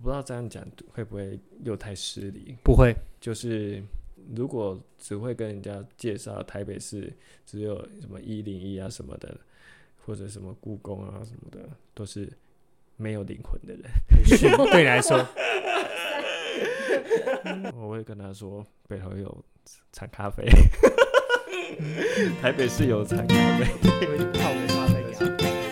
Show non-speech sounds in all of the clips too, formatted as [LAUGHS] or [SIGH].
我不知道这样讲会不会又太失礼？不会，就是如果只会跟人家介绍台北市只有什么一零一啊什么的，或者什么故宫啊什么的，都是没有灵魂的人。对你来说，我会跟他说，北头有产咖啡，[LAUGHS] 台北市有产咖啡。我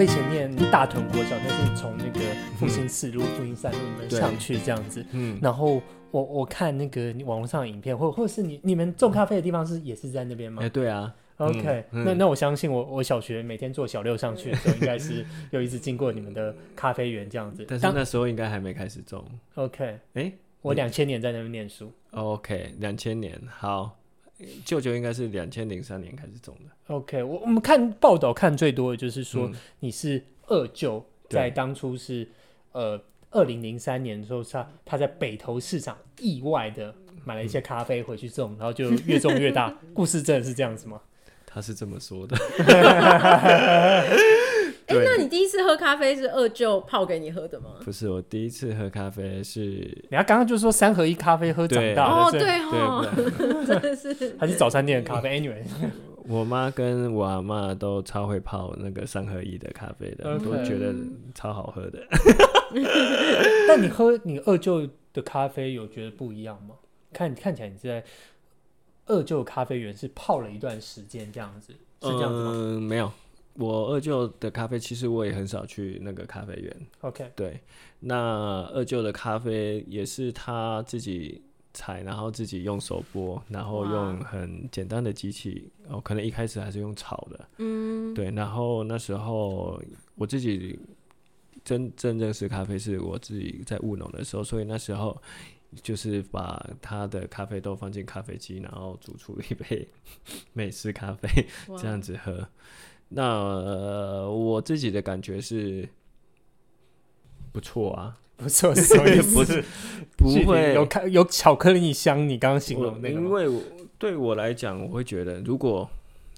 我以前念大屯国小，但是从那个复兴四路、复兴三路那边上去这样子。嗯，然后我我看那个网络上的影片，或或者是你你们种咖啡的地方是也是在那边吗？哎，对啊。OK，那那我相信我我小学每天坐小六上去的时候，应该是有一次经过你们的咖啡园这样子。但是那时候应该还没开始种。OK，哎，我两千年在那边念书。OK，两千年好。舅舅应该是两千零三年开始种的。OK，我我们看报道看最多的就是说你是二舅，在当初是、嗯、呃二零零三年的时候，他他在北投市场意外的买了一些咖啡回去种，嗯、然后就越种越大。[LAUGHS] 故事真的是这样子吗？他是这么说的。哎、欸，那你第一次喝咖啡是二舅泡给你喝的吗？不是，我第一次喝咖啡是，你看刚刚就说三合一咖啡喝长大的，哦，对哦，[LAUGHS] 真的是，还是早餐店的咖啡。Anyway，[LAUGHS] 我妈跟我阿妈都超会泡那个三合一的咖啡的.都觉得超好喝的。[LAUGHS] 但你喝你二舅的咖啡有觉得不一样吗？看看起来你是在二舅咖啡园是泡了一段时间这样子，是这样子吗？嗯，没有。我二舅的咖啡，其实我也很少去那个咖啡园。OK，对，那二舅的咖啡也是他自己采，然后自己用手剥，然后用很简单的机器，哦，可能一开始还是用炒的。嗯，对，然后那时候我自己真正认识咖啡是我自己在务农的时候，所以那时候就是把他的咖啡豆放进咖啡机，然后煮出一杯 [LAUGHS] 美式咖啡，这样子喝。那、呃、我自己的感觉是不错啊，不错，所以 [LAUGHS] 不是不会有看有巧克力香。你刚刚形容那个，因为我对我来讲，我会觉得如果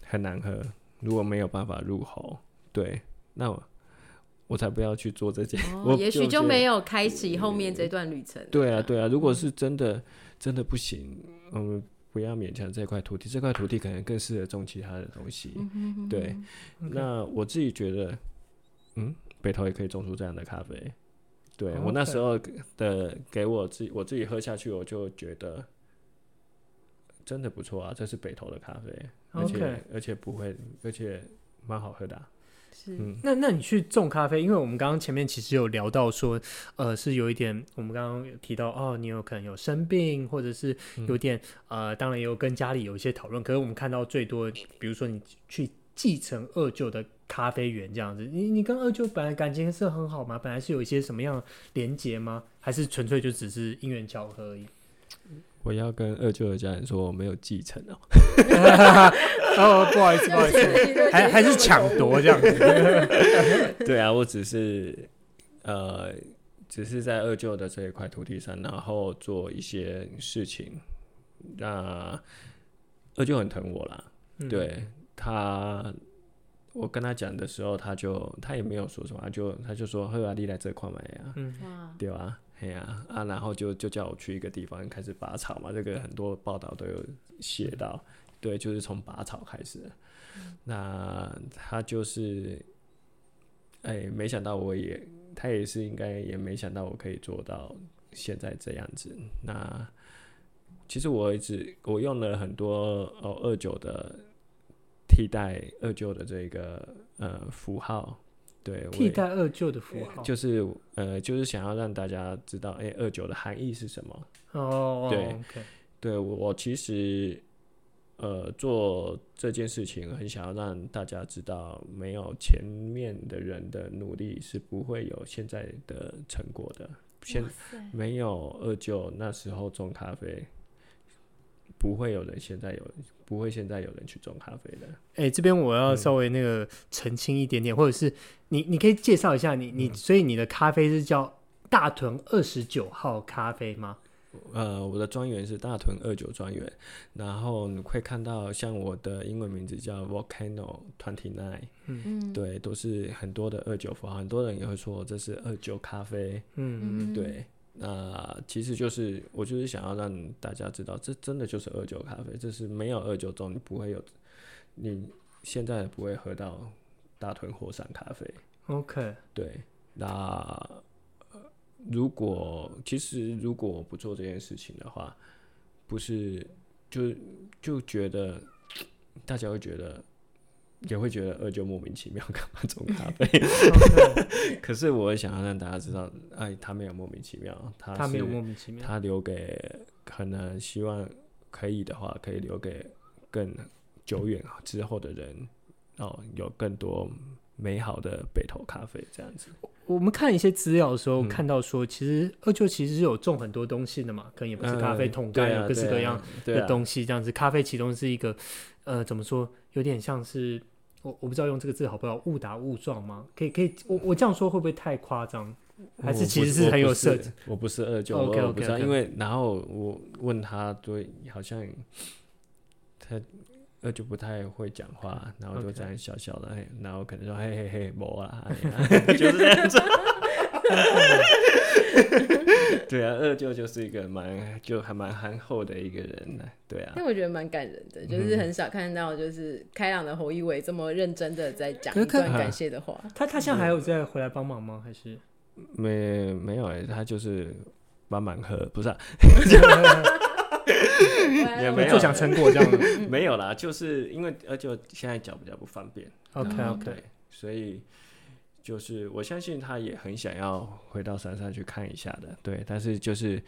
很难喝，如果没有办法入喉，对，那我我才不要去做这件。哦、[LAUGHS] 我也许就没有开启后面这段旅程。对啊，对啊，如果是真的真的不行，嗯。不要勉强这块土地，这块土地可能更适合种其他的东西。嗯、哼哼对.那我自己觉得，嗯，北投也可以种出这样的咖啡。对.我那时候的给我自己我自己喝下去，我就觉得真的不错啊，这是北投的咖啡.而且而且不会，而且蛮好喝的、啊。是，嗯、那那你去种咖啡，因为我们刚刚前面其实有聊到说，呃，是有一点，我们刚刚有提到哦，你有可能有生病，或者是有点、嗯、呃，当然也有跟家里有一些讨论。可是我们看到最多，比如说你去继承二舅的咖啡园这样子，你你跟二舅本来感情是很好吗？本来是有一些什么样连结吗？还是纯粹就只是因缘巧合而已？我要跟二舅的家人说我没有继承哦。[LAUGHS] 哦，不好意思，[LAUGHS] 不好意思，还还是抢夺这样子。对 [LAUGHS] 啊，我只是呃，只是在二舅的这一块土地上，然后做一些事情。那二舅很疼我啦，嗯、对他，我跟他讲的时候，他就他也没有说什么，他就他就说：“赫阿丽来这块买呀。”嗯，对吧？哎呀啊，然后就就叫我去一个地方开始拔草嘛，这个很多报道都有写到，对，就是从拔草开始。那他就是，哎，没想到我也，他也是应该也没想到我可以做到现在这样子。那其实我一直我用了很多哦二九的替代二九的这个呃符号。对，替代二舅的符号，就是呃，就是想要让大家知道，哎，二舅的含义是什么？哦，对，okay. 对我，我其实呃做这件事情，很想要让大家知道，没有前面的人的努力是不会有现在的成果的。现没有二舅那时候种咖啡。不会有人现在有，不会现在有人去种咖啡的。哎、欸，这边我要稍微那个澄清一点点，嗯、或者是你，你可以介绍一下你，你，所以你的咖啡是叫大屯二十九号咖啡吗？呃，我的庄园是大屯二九庄园，然后你会看到像我的英文名字叫 Volcano Twenty Nine，嗯，对，都是很多的二九符号，很多人也会说这是二九咖啡，嗯，对，那其实就是我就是想要让大家知道，这真的就是二九咖啡，这是没有二九中，你不会有，你现在不会喝到大屯火山咖啡，OK，对，那。如果其实如果我不做这件事情的话，不是就就觉得大家会觉得也会觉得二舅莫名其妙干嘛种咖啡？[LAUGHS] 可是我想要让大家知道，哎，他没有莫名其妙，他他没有莫名其妙，他留给可能希望可以的话，可以留给更久远之后的人哦，有更多美好的北投咖啡这样子。我们看一些资料的时候，看到说，其实二舅其实是有种很多东西的嘛，可能也不是咖啡，桶干有各式各样的东西，这样子。咖啡其中是一个，呃，怎么说，有点像是我我不知道用这个字好不好，误打误撞吗？可以可以，我我这样说会不会太夸张？还是其实是很有设计？我不是二舅，OK OK，因为然后我问他，对，好像他。二舅不太会讲话，然后就这样小小的，Okay. 然后可能说嘿嘿嘿，没啊，[LAUGHS] 就是这样子。[LAUGHS] [LAUGHS] 对啊，二舅就是一个蛮就还蛮憨厚的一个人呢。对啊，但我觉得蛮感人的，就是很少看到就是开朗的侯一伟这么认真的在讲一段感谢的话。他他现在还有在回来帮忙吗？还是没没有哎，他就是帮忙喝，不是、啊。[LAUGHS] 也没有就想成果这样 [LAUGHS] 没有啦，就是因为二舅现在脚比较不方便。OK OK，所以就是我相信他也很想要回到山上去看一下的，对，但是就是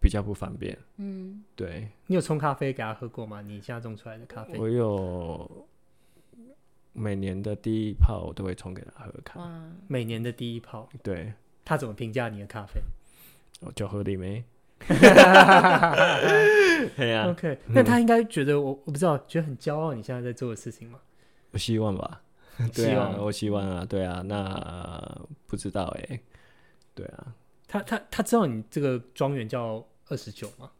比较不方便。嗯，对。你有冲咖啡给他喝过吗？你现在种出来的咖啡？我有，每年的第一泡我都会冲给他喝看。哇，每年的第一泡，对。他怎么评价你的咖啡？[LAUGHS] 我就喝的没。[LAUGHS] 哈哈哈哈 OK，那他应该觉得我我不知道，觉得很骄傲你现在在做的事情吗？我希望吧，[LAUGHS] 对啊，我希望啊，对啊，那不知道哎，对啊，他他他知道你这个庄园叫二十九吗？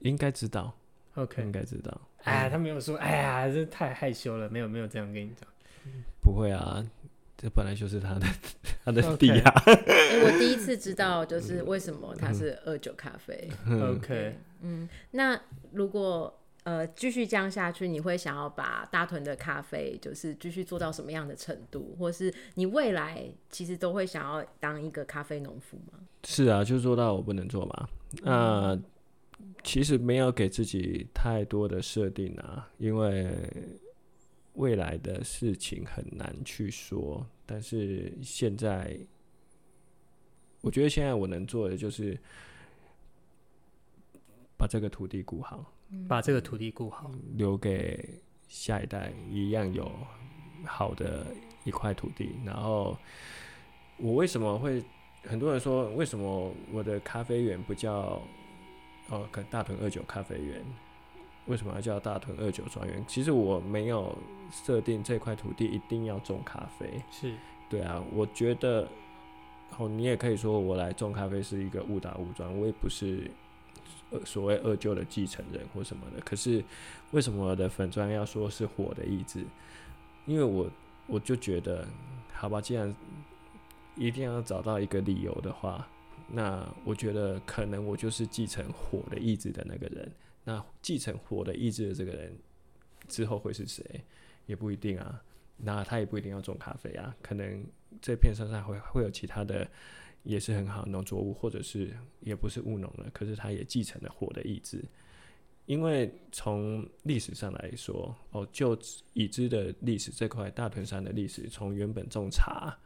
应该知道，OK，应该知道。哎，他没有说，哎呀，这太害羞了，没有没有这样跟你讲，不会啊。这本来就是他的 [LAUGHS] 他的地啊！我第一次知道，就是为什么他是二九咖啡。OK，嗯，那如果呃继续这样下去，你会想要把大屯的咖啡就是继续做到什么样的程度，或是你未来其实都会想要当一个咖啡农夫吗？是啊，就做到我不能做嘛。那、呃、其实没有给自己太多的设定啊，因为未来的事情很难去说。但是现在，我觉得现在我能做的就是把这个土地顾好，把这个土地顾好，留给下一代一样有好的一块土地。然后我为什么会很多人说，为什么我的咖啡园不叫哦，可大屯二九咖啡园？为什么要叫大屯二九庄园？其实我没有设定这块土地一定要种咖啡。是，对啊，我觉得，哦，你也可以说我来种咖啡是一个误打误撞，我也不是所谓二舅的继承人或什么的。可是为什么我的粉砖要说是火的意志？因为我我就觉得，好吧，既然一定要找到一个理由的话，那我觉得可能我就是继承火的意志的那个人。那继承火的意志的这个人之后会是谁？也不一定啊。那他也不一定要种咖啡啊，可能这片山上会会有其他的，也是很好农作物，或者是也不是务农了，可是他也继承了火的意志。因为从历史上来说，哦，就已知的历史这块大屯山的历史，从原本种茶，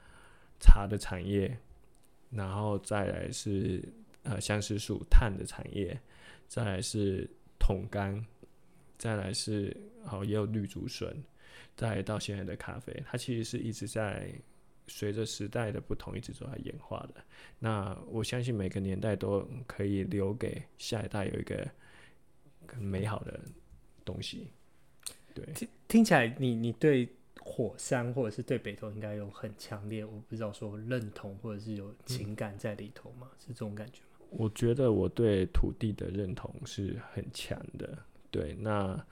茶的产业，然后再来是呃相思树炭的产业，再来是。桶干，再来是好，也有绿竹笋，再来到现在的咖啡，它其实是一直在随着时代的不同，一直都在演化的。那我相信每个年代都可以留给下一代有一个很美好的东西。对，听听起来你你对火山或者是对北投应该有很强烈，我不知道说认同或者是有情感在里头吗？嗯、是这种感觉吗？我觉得我对土地的认同是很强的。对，那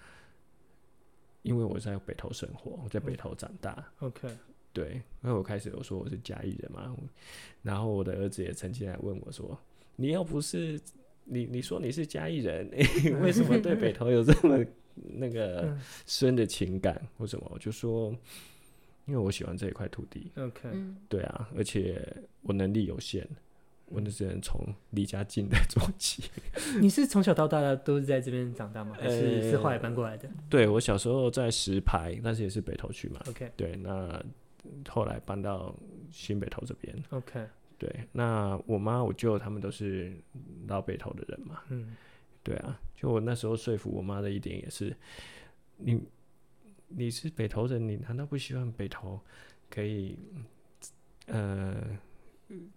因为我在北投生活，我在北投长大。OK，对，因为我开始有说我是嘉义人嘛，然后我的儿子也曾经来问我说：“你又不是你，你说你是嘉义人，[LAUGHS] 为什么对北投有这么那个深的情感？为什么？”我就说。因为我喜欢这一块土地，OK，对啊，而且我能力有限，我只能从离家近的做起。[LAUGHS] 你是从小到大都是在这边长大吗？还是是后来搬过来的？欸、对，我小时候在石牌，但是也是北投区嘛。OK，对，那后来搬到新北投这边。OK，对，那我妈我舅他们都是老北投的人嘛。嗯，对啊，就我那时候说服我妈的一点也是，你。你是北投人，你难道不希望北投可以，呃，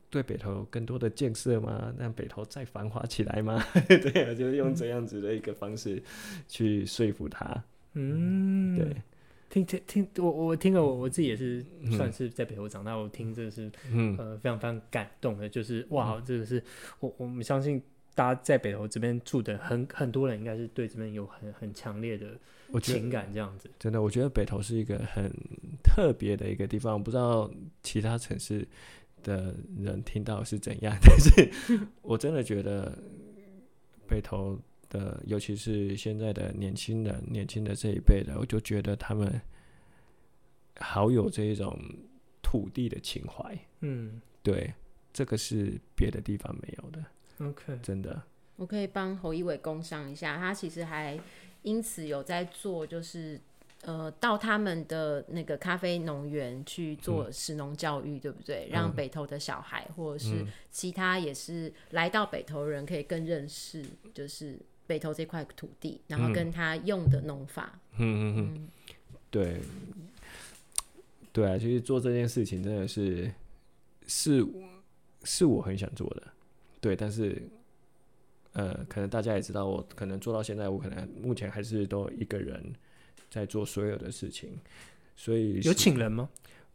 对北投有更多的建设吗？让北投再繁华起来吗？[LAUGHS] 对啊，就是用这样子的一个方式去说服他。嗯，对，听听听，我我听了，我我自己也是算是在北投长大，我听这个是，嗯，呃，非常非常感动的，就是哇，这个是我我们相信大家在北投这边住的很很多人，应该是对这边有很很强烈的。我情感这样子，真的，我觉得北投是一个很特别的一个地方。我不知道其他城市的人听到是怎样，[LAUGHS] 但是我真的觉得北投的，尤其是现在的年轻人，年轻的这一辈的，我就觉得他们好有这一种土地的情怀。嗯，对，这个是别的地方没有的。OK，真的，我可以帮侯一伟工商一下，他其实还。因此有在做，就是呃，到他们的那个咖啡农园去做食农教育，嗯、对不对？让北投的小孩或者是其他也是来到北投人可以更认识，就是北投这块土地，然后跟他用的农法。嗯嗯嗯，嗯，对，对啊，其实做这件事情真的是是是我很想做的，对，但是。呃，可能大家也知道，我可能做到现在，我可能目前还是都一个人在做所有的事情，所以有请人吗？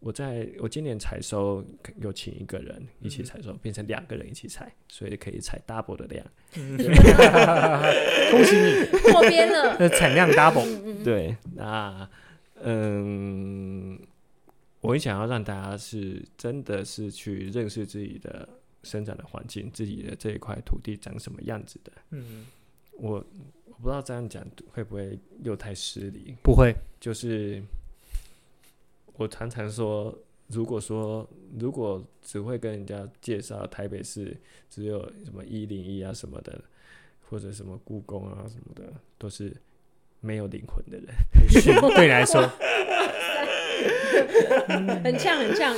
我在我今年采收有请一个人一起采收，嗯、变成两个人一起采，所以可以采 double 的量。嗯、[LAUGHS] [LAUGHS] 恭喜你破边了，[LAUGHS] 产量 double。对，那嗯，我很想要让大家是真的是去认识自己的。生长的环境，自己的这一块土地长什么样子的？嗯，我我不知道这样讲会不会又太失礼？不会，就是我常常说，如果说如果只会跟人家介绍台北市只有什么一零一啊什么的，或者什么故宫啊什么的，都是没有灵魂的人。[LAUGHS] 对你来说。[LAUGHS] 很呛很呛，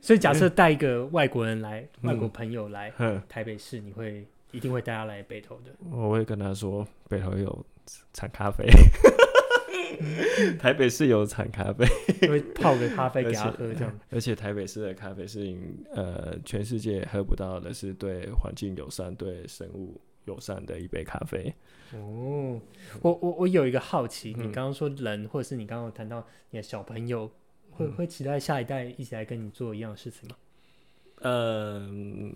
所以假设带一个外国人来，嗯、外国朋友来台北市，你会一定会带他来北投的。我会跟他说，北投有产咖啡，台北市有产咖啡，[LAUGHS] 会泡个咖啡给他喝这样。而且台北市的咖啡是呃全世界喝不到的，是对环境友善、对生物友善的一杯咖啡。哦，我我我有一个好奇，你刚刚说人，或者是你刚刚谈到你的小朋友。会会期待下一代一起来跟你做一样的事情吗？嗯，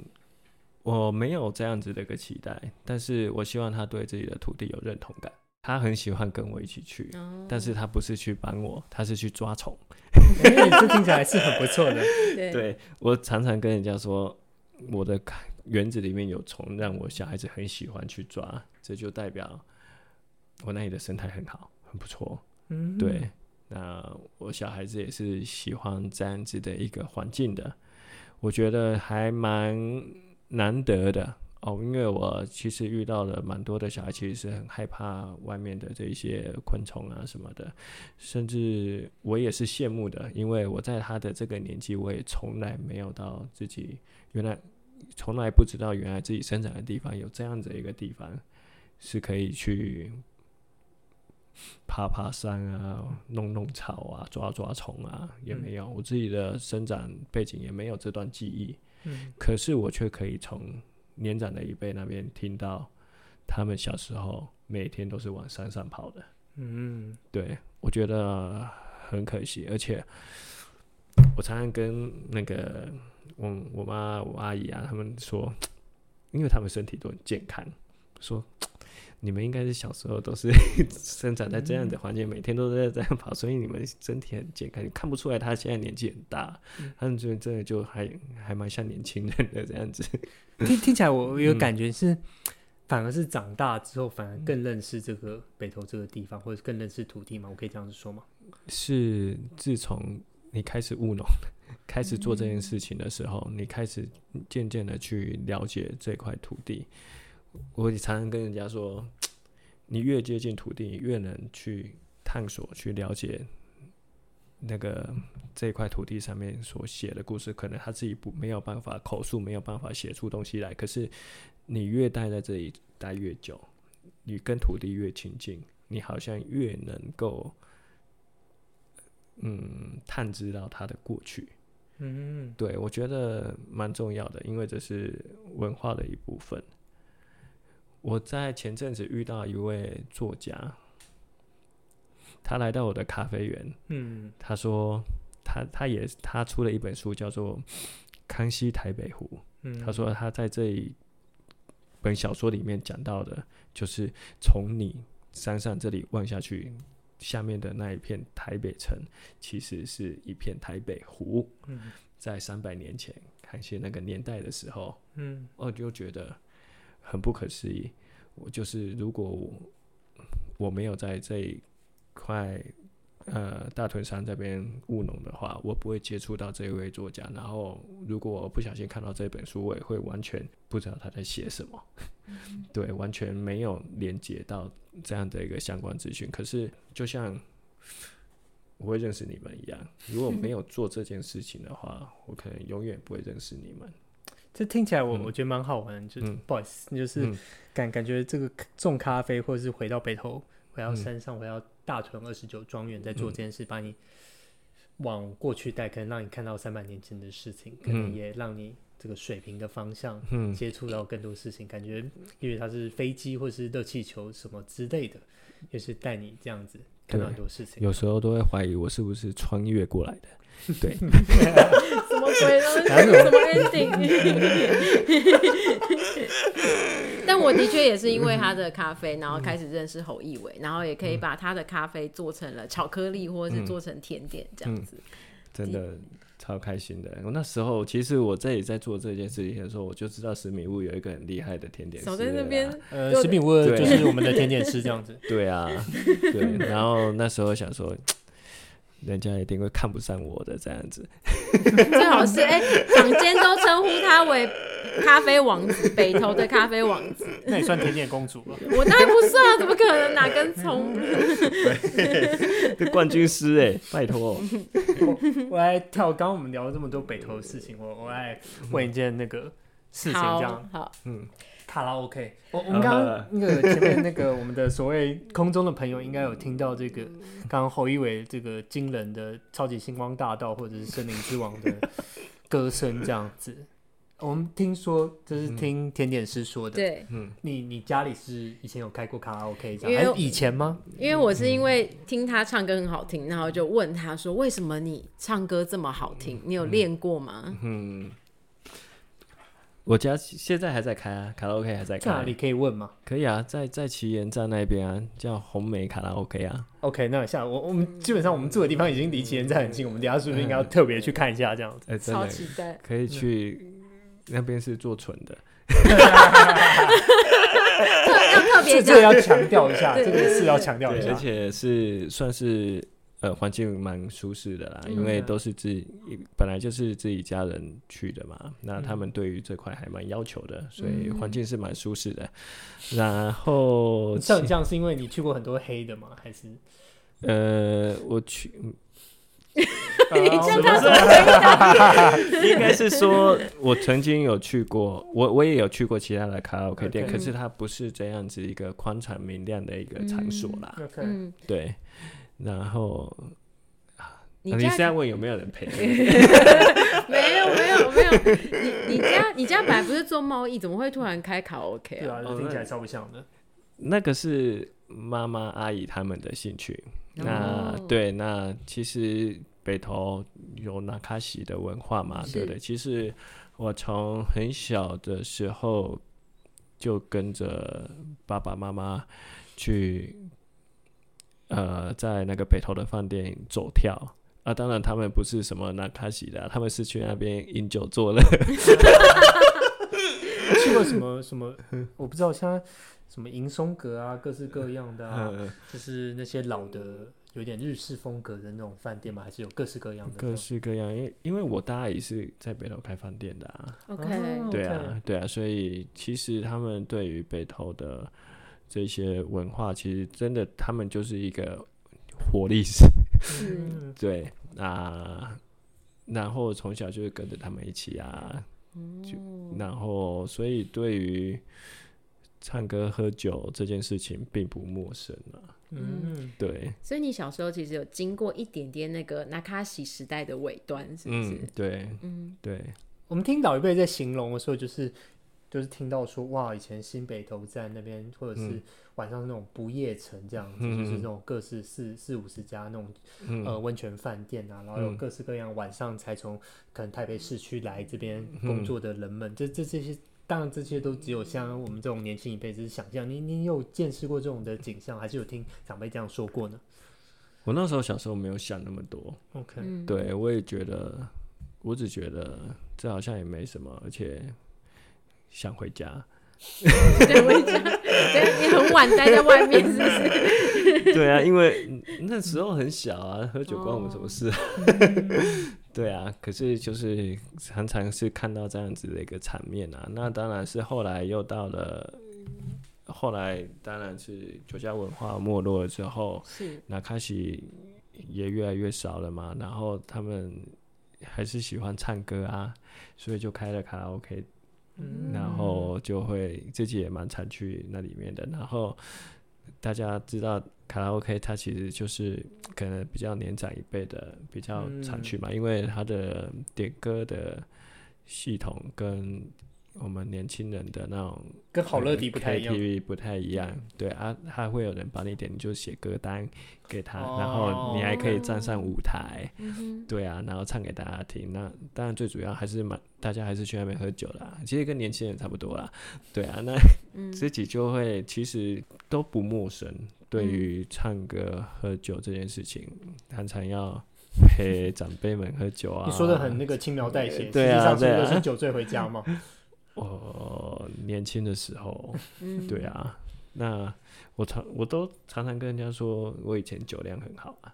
我没有这样子的一个期待，但是我希望他对自己的土地有认同感。他很喜欢跟我一起去，哦、但是他不是去帮我，他是去抓虫。欸、这听起来是很不错的。[LAUGHS] 对，对，我常常跟人家说，我的园子里面有虫，让我小孩子很喜欢去抓，这就代表我那里的生态很好，很不错。嗯，对。那我小孩子也是喜欢这样子的一个环境的，我觉得还蛮难得的哦。因为我其实遇到了蛮多的小孩，其实是很害怕外面的这些昆虫啊什么的，甚至我也是羡慕的，因为我在他的这个年纪，我也从来没有到自己原来从来不知道原来自己生长的地方有这样子一个地方是可以去。爬爬山啊，弄弄草啊，抓抓虫啊，也没有。嗯、我自己的生长背景也没有这段记忆。嗯、可是我却可以从年长的一辈那边听到，他们小时候每天都是往山上跑的。嗯，对，我觉得很可惜。而且我常常跟那个我我妈、我阿姨啊，他们说，因为他们身体都很健康，说你们应该是小时候都是 [LAUGHS] 生长在这样的环境，每天都在这样跑，所以你们身体很健康，你看不出来他现在年纪很大，他们就真的就还还蛮像年轻人的这样子。听 [LAUGHS] 听起来我有感觉是。嗯反而是长大之后，反而更认识这个北投这个地方，或者更认识土地嘛？我可以这样子说吗？是自从你开始务农，[LAUGHS] 开始做这件事情的时候，嗯、你开始渐渐的去了解这块土地。我常常跟人家说，[TSK] 你越接近土地，越能去探索、去了解那个这块土地上面所写的故事。可能他自己不没有办法口述，没有办法写出东西来，可是。你越待在这里待越久，你跟土地越亲近，你好像越能够，嗯，探知到它的过去。嗯，对，我觉得蛮重要的，因为这是文化的一部分。我在前阵子遇到一位作家，他来到我的咖啡园，嗯，他说他他也他出了一本书，叫做《康熙台北湖》。嗯，他说他在这一。本小说里面讲到的，就是从你山上这里望下去，下面的那一片台北城，其实是一片台北湖。嗯，在三百年前，康熙那个年代的时候，嗯，我就觉得很不可思议。我就是如果我，我没有在这一块。呃，大屯山这边务农的话，我不会接触到这一位作家。然后，如果我不小心看到这本书，我也会完全不知道他在写什么。嗯、[LAUGHS] 对，完全没有连接到这样的一个相关资讯。可是，就像我会认识你们一样，如果没有做这件事情的话，我可能永远不会认识你们。这听起来我我觉得蛮好玩，就是、嗯、不好意思，就是感感觉这个种咖啡，或者是回到北投，回到山上，回到。大屯二十九庄园在做这件事，把、嗯、你往过去带，可能让你看到三百年前的事情，可能也让你这个水平的方向接触到更多事情。嗯、感觉因为它是飞机或是热气球什么之类的，也是带你这样子看到很多事情。有时候都会怀疑我是不是穿越过来的。对，[LAUGHS] 什么鬼东西？[LAUGHS] [LAUGHS] 什么 ending？[LAUGHS] 但我的确也是因为他的咖啡，然后开始认识侯义伟，然后也可以把他的咖啡做成了巧克力，或者是做成甜点这样子，真的超开心的。我那时候其实我这里在做这件事情的时候，我就知道十米屋有一个很厉害的甜点师，少在那边。呃，十米屋就是我们的甜点师这样子。[LAUGHS] 对啊，对。然后那时候想说。人家一定会看不上我的这样子，最好是哎，坊间都称呼他为咖啡王子，北投的咖啡王子，[LAUGHS] 那也算甜点公主了。我当然不算啊，怎么可能？哪根葱？这 [LAUGHS] 冠军师哎，拜托。我 [LAUGHS] 我来跳，刚刚我们聊了这么多北投的事情，我我来问一件那个事情，这样好，好嗯。卡拉 OK，我我们刚刚那个前面那个我们的所谓空中的朋友应该有听到这个刚刚侯一伟这个惊人的超级星光大道或者是森林之王的歌声这样子。我们听说就是听甜点师说的，对，嗯，你你家里是以前有开过卡拉 OK 这样，还是以前吗？因为我是因为听他唱歌很好听，然后就问他说，为什么你唱歌这么好听？你有练过吗？嗯。我家现在还在开啊，卡拉 OK 还在开。在哪里可以问吗？可以啊，在在奇岩站那边啊，叫红梅卡拉 OK 啊。OK，那下我我们基本上我们住的地方已经离旗岩站很近，我们等下是不是应该要特别去看一下这样子？哎，超期待！可以去那边是做纯的。[LAUGHS] 要特别这个要强调一下，这个是要强调一下，而且是算是。呃，环境蛮舒适的啦，因为都是自己本来就是自己家人去的嘛，那他们对于这块还蛮要求的，所以环境是蛮舒适的。然后像你这样是因为你去过很多黑的吗？还是？呃，我去，[LAUGHS] 你叫他说，应该是说我曾经有去过，我我也有去过其他的卡拉 OK 店，可是它不是这样子一个宽敞明亮的一个场所啦。嗯，对。然后啊，你现在问有没有人陪？[LAUGHS] [LAUGHS] 没有没有没有，你你家你家本来不是做贸易，怎么会突然开卡 OK 啊？对啊，听起来超不像的。那个是妈妈阿姨他们的兴趣。那对，那其实北投有纳卡西的文化嘛，对不对？其实我从很小的时候就跟着爸爸妈妈去，呃，在那个北投的饭店走跳啊。当然，他们不是什么那卡西的，他们是去那边饮酒作乐。[LAUGHS] 去过什么什么？我不知道，像什么迎松阁啊，各式各样的啊，[LAUGHS] 就是那些老的。有点日式风格的那种饭店吗？还是有各式各样的？各式各样，因为因为我大家也是在北投开饭店的啊。OK，对啊，对啊，所以其实他们对于北投的这些文化，其实真的他们就是一个活历史。嗯，[LAUGHS] 对那，然后从小就是跟着他们一起啊，就然后所以对于唱歌喝酒这件事情并不陌生啊。嗯，对。所以你小时候其实有经过一点点那个纳卡西时代的尾端，是不是？嗯，对，嗯，对。我们听老一辈在形容的时候，就是就是听到说，哇，以前新北投站那边，或者是晚上那种不夜城这样子，嗯、就是那种各式四四五十家那种、嗯、呃温泉饭店啊，然后有各式各样晚上才从可能台北市区来这边工作的人们，这这这些。当然，这些都只有像我们这种年轻一辈只是想象。你你有见识过这种的景象，还是有听长辈这样说过呢？我那时候小时候没有想那么多。OK，对，我也觉得，我只觉得这好像也没什么，而且想回家。想回家，对，你很晚待在外面，是不是？[LAUGHS] 对啊，因为那时候很小啊，喝酒关我们什么事？哦 [LAUGHS] 对啊，可是就是常常是看到这样子的一个场面啊。那当然是后来又到了，后来当然是酒家文化没落了之后，是那开始也越来越少了嘛。然后他们还是喜欢唱歌啊，所以就开了卡拉 OK，嗯，然后就会自己也蛮常去那里面的。然后大家知道。卡拉 OK，它其实就是可能比较年长一辈的比较常去嘛，嗯、因为它的点歌的系统跟我们年轻人的那种跟好乐迪不太一样，KTV 不太一样。对啊，还会有人帮你点，你就写歌单给他，哦、然后你还可以站上舞台，嗯、对啊，然后唱给大家听。那当然最主要还是蛮大家还是去那边喝酒啦，其实跟年轻人差不多啦。对啊，那自己就会其实都不陌生。对于唱歌喝酒这件事情，常常要陪长辈们喝酒啊。你说的很那个轻描淡写，对啊，对啊，是酒醉回家吗？我年轻的时候，对啊，那我常我都常常跟人家说，我以前酒量很好啊，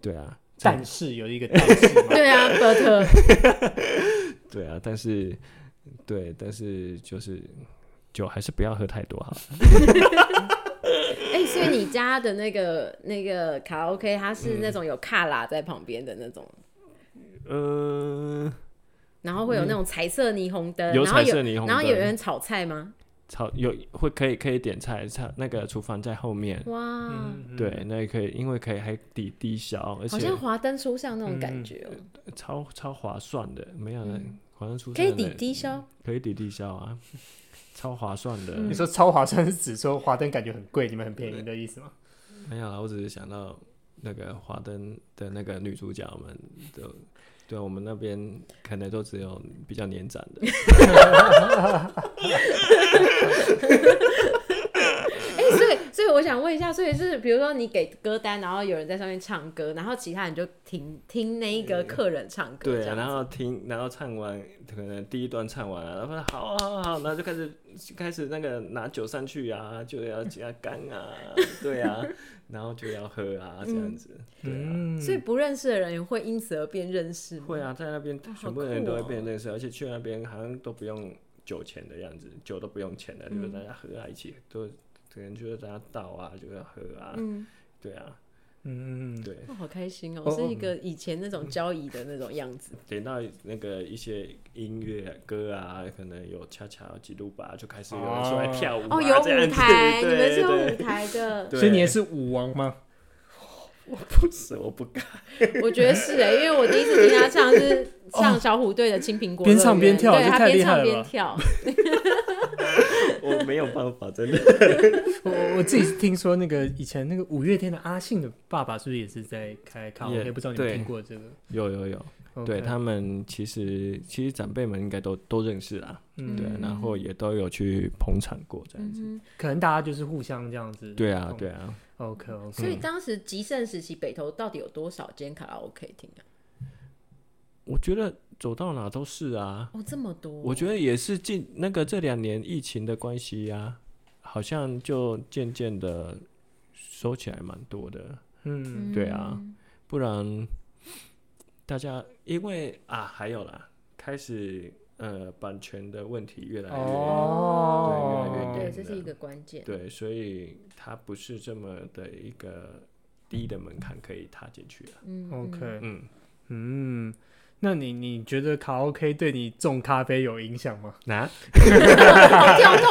对啊，但是有一个但是，对啊，but，[LAUGHS] 对啊，但是对，但是就是酒还是不要喝太多好。[LAUGHS] 哎、欸，所以你家的那个那个卡拉 OK，它是那种有卡拉在旁边的那种，嗯，然后会有那种彩色霓虹灯，有彩色霓虹灯，然后有人炒菜吗？炒有会可以可以点菜，菜那个厨房在后面，哇，嗯、对，那也可以，因为可以还抵低消，而且好像华灯初上那种感觉哦、喔嗯，超超划算的，没有人华灯初上可以抵低消，可以抵低消啊。[LAUGHS] 超划算的。你说超划算是指说华灯感觉很贵，你们很便宜的意思吗？没有啦，我只是想到那个华灯的那个女主角们的，对，我们那边可能都只有比较年长的。[LAUGHS] [LAUGHS] 所以所以我想问一下，所以是比如说你给歌单，然后有人在上面唱歌，然后其他人就听听那一个客人唱歌，对，然后听，然后唱完可能第一段唱完了，然后说好好好，然后就开始开始那个拿酒上去啊，就要加干啊，对啊，然后就要喝啊，这样子，对啊。所以不认识的人也会因此而变认识吗？会啊，在那边全部人都会变认识，而且去那边好像都不用酒钱的样子，酒都不用钱的，就是大家喝在一起都。可能就是大家倒啊，就要喝啊，嗯，对啊，嗯嗯对，哦，好开心哦，是一个以前那种交谊的那种样子。[LAUGHS] 点到那个一些音乐歌啊，可能有恰恰记录吧，就开始有人出来跳舞哦，有舞台，你们是有舞台的，所以你也是舞王吗？我不是，我不敢。我觉得是哎，因为我第一次听他唱是唱小虎队的《青苹果》，边唱边跳，对，他边唱边跳。我没有办法，真的。[LAUGHS] 我我自己听说，那个以前那个五月天的阿信的爸爸，是不是也是在开卡拉 OK？不知道你有没有听过这个？有有有。Okay. 对他们其实其实长辈们应该都都认识啦，嗯、对，然后也都有去捧场过这样子，嗯、可能大家就是互相这样子。对啊，对啊。OK OK。所以当时极盛时期，北投到底有多少间卡拉 OK 厅啊？我觉得走到哪都是啊。哦，这么多。我觉得也是近那个这两年疫情的关系呀、啊，好像就渐渐的收起来蛮多的。嗯，对啊，不然。大家因为啊，还有啦，开始呃，版权的问题越来越，哦、对，越来越对，这是一个关键。对，所以它不是这么的一个低的门槛可以踏进去了。嗯，OK，嗯嗯，那你你觉得卡拉 OK 对你种咖啡有影响吗？啊？跳动？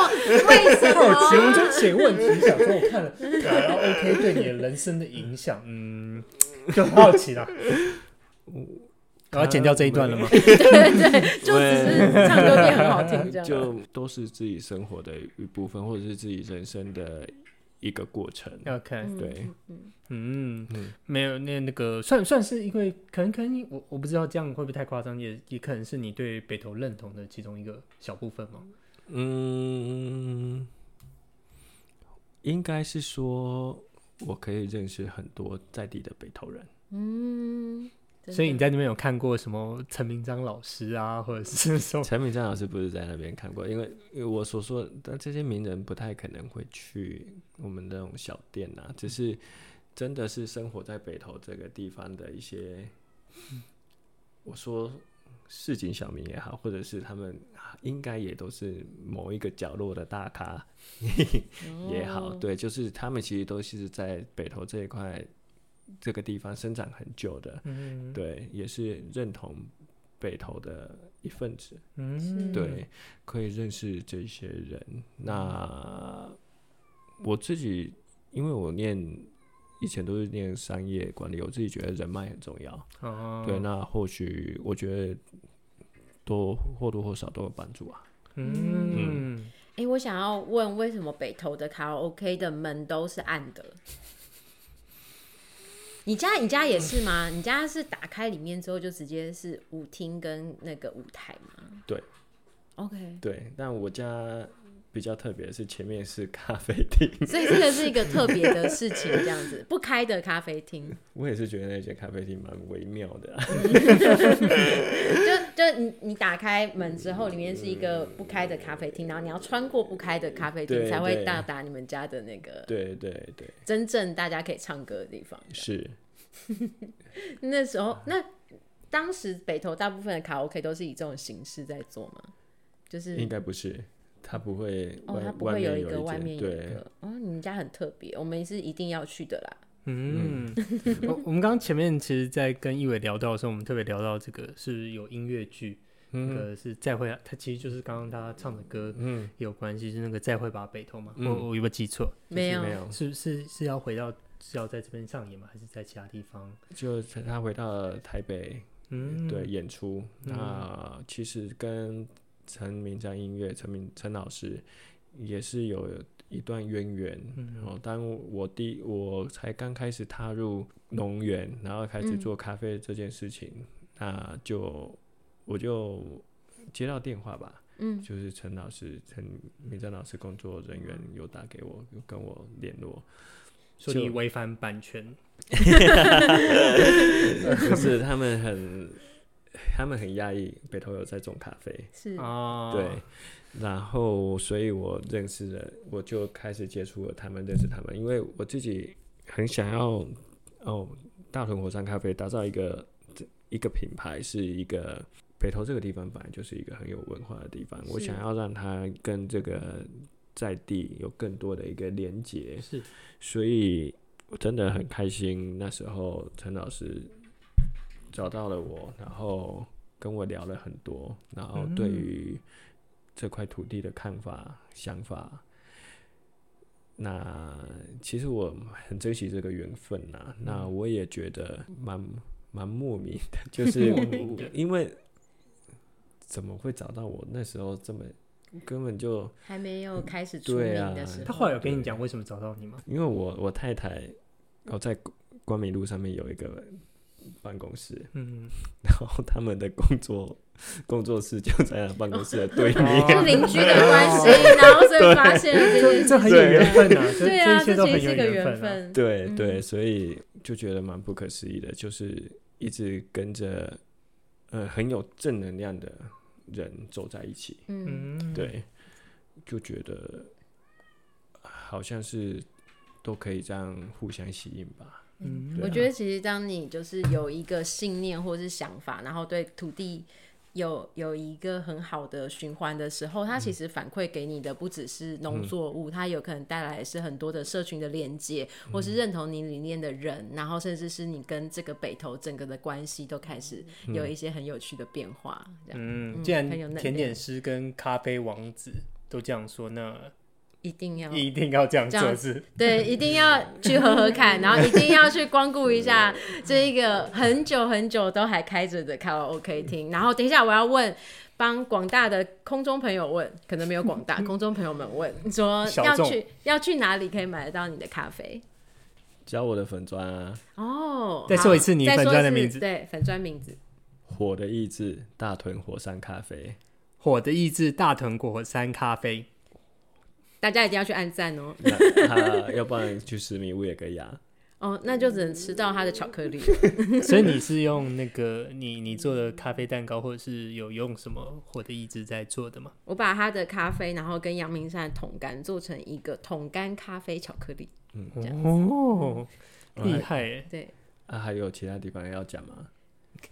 为什么？好奇，我就写问题，想说我看了卡拉 OK 对你的人生的影响，嗯，就很好奇啦。我要剪掉这一段了吗？对对对，就只是唱歌变很好听，这样就都是自己生活的一部分，或者是自己人生的一个过程。OK，对，嗯嗯，没有那那个算算是因为可能可能我我不知道这样会不会太夸张，也也可能是你对北投认同的其中一个小部分嘛？嗯，应该是说我可以认识很多在地的北投人。嗯。所以你在那边有看过什么陈明章老师啊，或者是 [LAUGHS] 说陈明章老师不是在那边看过？因为因为我所说的，但这些名人不太可能会去我们那种小店啊，只是真的是生活在北投这个地方的一些，我说市井小民也好，或者是他们应该也都是某一个角落的大咖 [LAUGHS] 也好，对，就是他们其实都是在北投这一块。这个地方生长很久的，嗯，对，也是认同北投的一份子，嗯，对，可以认识这些人。那我自己，因为我念以前都是念商业管理，我自己觉得人脉很重要，哦，对，那或许我觉得多或多或少都有帮助啊，嗯，哎、欸，我想要问，为什么北投的卡拉 OK 的门都是暗的？你家你家也是吗？你家是打开里面之后就直接是舞厅跟那个舞台吗？对，OK，对，但我家比较特别的，是前面是咖啡厅，所以这个是一个特别的事情，这样子不开的咖啡厅。[LAUGHS] 我也是觉得那间咖啡厅蛮微妙的，啊，[LAUGHS] 就就你你打开门之后，里面是一个不开的咖啡厅，然后你要穿过不开的咖啡厅才会到达你们家的那个，对对对，真正大家可以唱歌的地方。是。[LAUGHS] 那时候，那当时北投大部分的卡拉 OK 都是以这种形式在做吗？就是应该不是，他不会哦，他不会有一个外面有一个对哦，你们家很特别，我们是一定要去的啦。嗯，我我们刚刚前面其实，在跟一伟聊到的时候，我们特别聊到这个是有音乐剧，那个是再会，他其实就是刚刚大家唱的歌，嗯，有关系，是那个再会吧北投嘛？我我有没有记错？没有，没有，是是是要回到。是要在这边上演吗？还是在其他地方？就他回到了台北，嗯，对，演出。嗯、那其实跟陈明章音乐陈明陈老师也是有一段渊源。嗯，然后当我第我才刚开始踏入农园，然后开始做咖啡这件事情，嗯、那就我就接到电话吧。嗯，就是陈老师陈明章老师工作人员有打给我，有跟我联络。说你违反版权，[LAUGHS] 不是他们很，他们很压抑。北投有在种咖啡，是啊，对，然后所以我认识了，我就开始接触了他们，认识他们，因为我自己很想要哦，大屯火山咖啡打造一个一个品牌，是一个北投这个地方本来就是一个很有文化的地方，我想要让它跟这个。在地有更多的一个连接，是，所以我真的很开心。那时候陈老师找到了我，然后跟我聊了很多，然后对于这块土地的看法、嗯、想法，那其实我很珍惜这个缘分呐。嗯、那我也觉得蛮蛮莫名的，[LAUGHS] 就是因为怎么会找到我那时候这么。根本就还没有开始出名的时候，啊、他后来有跟你讲为什么找到你吗？因为我我太太，哦，在光明路上面有一个办公室，嗯，然后他们的工作工作室就在那办公室的对面，就邻居的关系，[LAUGHS] 然后所以发现了这件事，这很有缘分啊，对啊，这些都很有这其实是个缘缘分。啊。对嗯。对，所以就觉得蛮不可思议的，就是一直跟着呃很有正能量的人走在一起，嗯，嗯，对，就觉得好像是都可以这样互相吸引吧。嗯我觉得其实当你就是有一个信念或是想法，然后对土地有有一个很好的循环的时候，它其实反馈给你的不只是农作物，它有可能带来是很多的社群的连接，或是认同你理念的人，然后甚至是你跟这个北投整个的关系都开始有一些很有趣的变化。这样，嗯，嗯既然甜点师跟咖啡王子都这样说，那一定要一定要这样做是？对，[LAUGHS] 一定要去喝喝看，然后一定要去光顾一下这一个很久很久都还开着的卡拉 OK 厅。然后等一下我要问，帮广大的空中朋友问，可能没有广大 [LAUGHS] 空中朋友们问，说要去要去哪里可以买得到你的咖啡？教我的粉砖啊，哦，再说一次你好粉砖的名字对，粉砖名字。火的意志，大屯火山咖啡。火的意志大屯火山咖啡，大家一定要去按赞哦。那他要不然去十米屋也可以啊。[LAUGHS] 哦，那就只能吃到它的巧克力。[LAUGHS] 所以你是用那个你你做的咖啡蛋糕，或者是有用什么火的意志在做的吗？我把它的咖啡，然后跟阳明山的桶干做成一个桶干咖啡巧克力。嗯这样哦，嗯厉害耶！对，啊，还有其他地方要讲吗？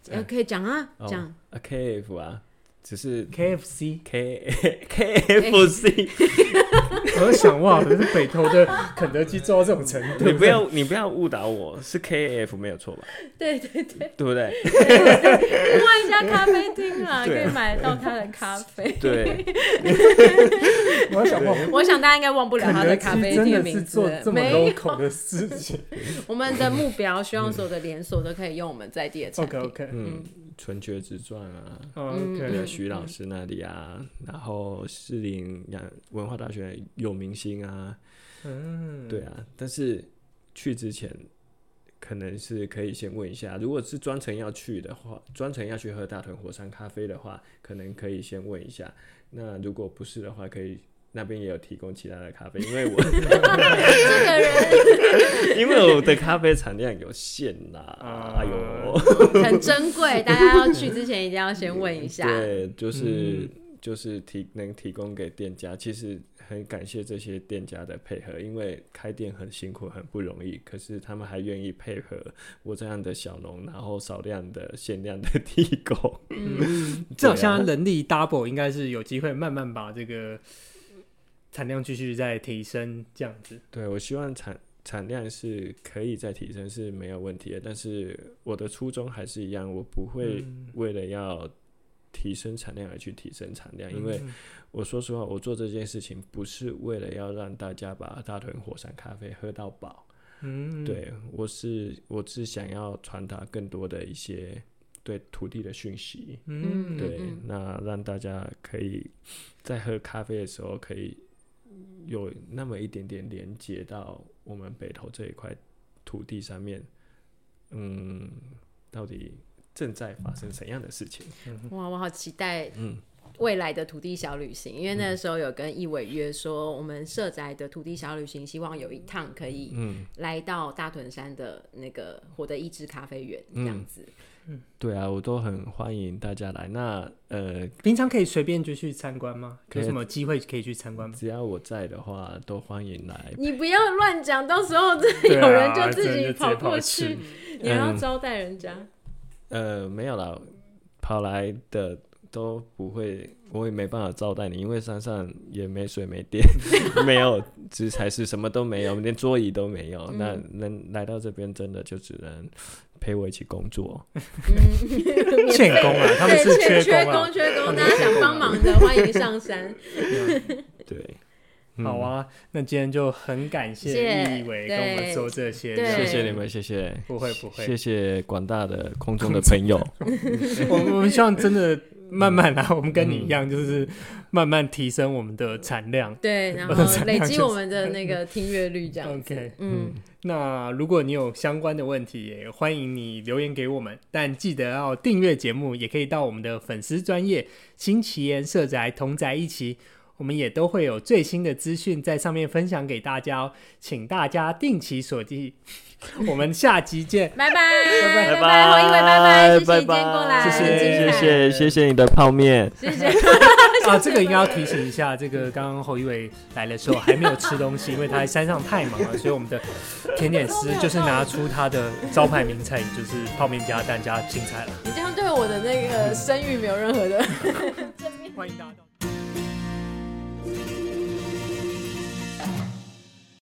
呃，可以讲啊，哦讲。啊，KF 啊，只是 KFC，K KFC，[LAUGHS] 我想哇，可是北投的肯德基做到这种程度，你不要你不要误导我，是 KF 没有错吧？对对对，对不对？另外一家咖啡厅啊，可以买得到他的咖啡。对，我想哇，我想大家应该忘不了他的咖啡真的名字。做这么没有，local 的事情。我们的目标希望所有的连锁都可以用我们在地的产 OK。OK 嗯，纯洁之传啊，嗯对啊徐老师那里啊，然后士林洋文化大学有明星啊，嗯，对啊，但是去之前可能是可以先问一下，如果是专程要去的话，专程要去喝大屯火山咖啡的话，可能可以先问一下。那如果不是的话，可以那边也有提供其他的咖啡，因为我这个人。[LAUGHS] 因为我的咖啡产量有限啦，啊。哎呦，很珍贵，大家要去之前一定要先问一下。对，就是、嗯。就是提能提供给店家，其实很感谢这些店家的配合，因为开店很辛苦，很不容易，可是他们还愿意配合我这样的小农，然后少量的限量的提供。嗯，这好像人力 double 应该是有机会慢慢把这个产量继续在提升，这样子。对，我希望产产量是可以再提升是没有问题的，但是我的初衷还是一样，我不会嗯。为了要提升产量而去提升产量，因为嗯。我说实话，我做这件事情不是为了要让大家把大屯火山咖啡喝到饱，嗯，对我是我是想要传达更多的一些对土地的讯息，嗯，对，嗯。那让大家可以在喝咖啡的时候可以有那么一点点连接到我们北投这一块土地上面，嗯，到底正在发生怎样的事情？哇，我好期待嗯。未来的土地小旅行，因为那个时候有跟易伟约说，我们社宅的土地小旅行，希望有一趟可以嗯，来到大屯山的那个火的意志咖啡园这样子。对啊，我都很欢迎大家来。那呃，平常可以随便就去参观吗？有什么机会可以去参观吗？只要我在的话，都欢迎来。你不要乱讲，到时候真的对啊有人就自己跑过去去，你要嗯招待人家。呃，没有啦，跑来的都不会，我也没办法招待你，因为山上也没水没电，[LAUGHS] 没有食材是什么都没有，连桌椅都没有。那能来到这边，真的就只能陪我一起工作。欠工啊，[LAUGHS] 他们是对，缺缺工。缺工，大家想帮忙的欢迎上山。[LAUGHS] 对，[LAUGHS] 好啊，那今天就很感谢谢谢易伟跟我们说这些，谢谢你们，谢谢，不会不会谢谢广大的空中的朋友。我我们希望真的慢慢来，我们跟你一样，就是慢慢提升我们的产量。对，[LAUGHS] 然后累积我们的那个听阅率，这样子。OK，嗯。那如果你有相关的问题，也欢迎你留言给我们。但记得要订阅节目，也可以到我们的粉丝专业新奇言社宅同宅一起，我们也都会有最新的资讯在上面分享给大家哦。请大家定期锁定。[LAUGHS] 我们下集见，拜拜。拜拜。拜拜，侯一伟拜拜，谢谢你今天过来，谢谢谢谢谢谢你的泡面，谢谢。[LAUGHS] 啊，这个应该要提醒一下，这个刚刚侯一伟来的时候还没有吃东西，因为他在山上太忙了，所以我们的甜点师就是拿出他的招牌名菜，就是泡面加蛋加青菜了。你这样对我的那个声誉没有任何的。正面，欢迎大家。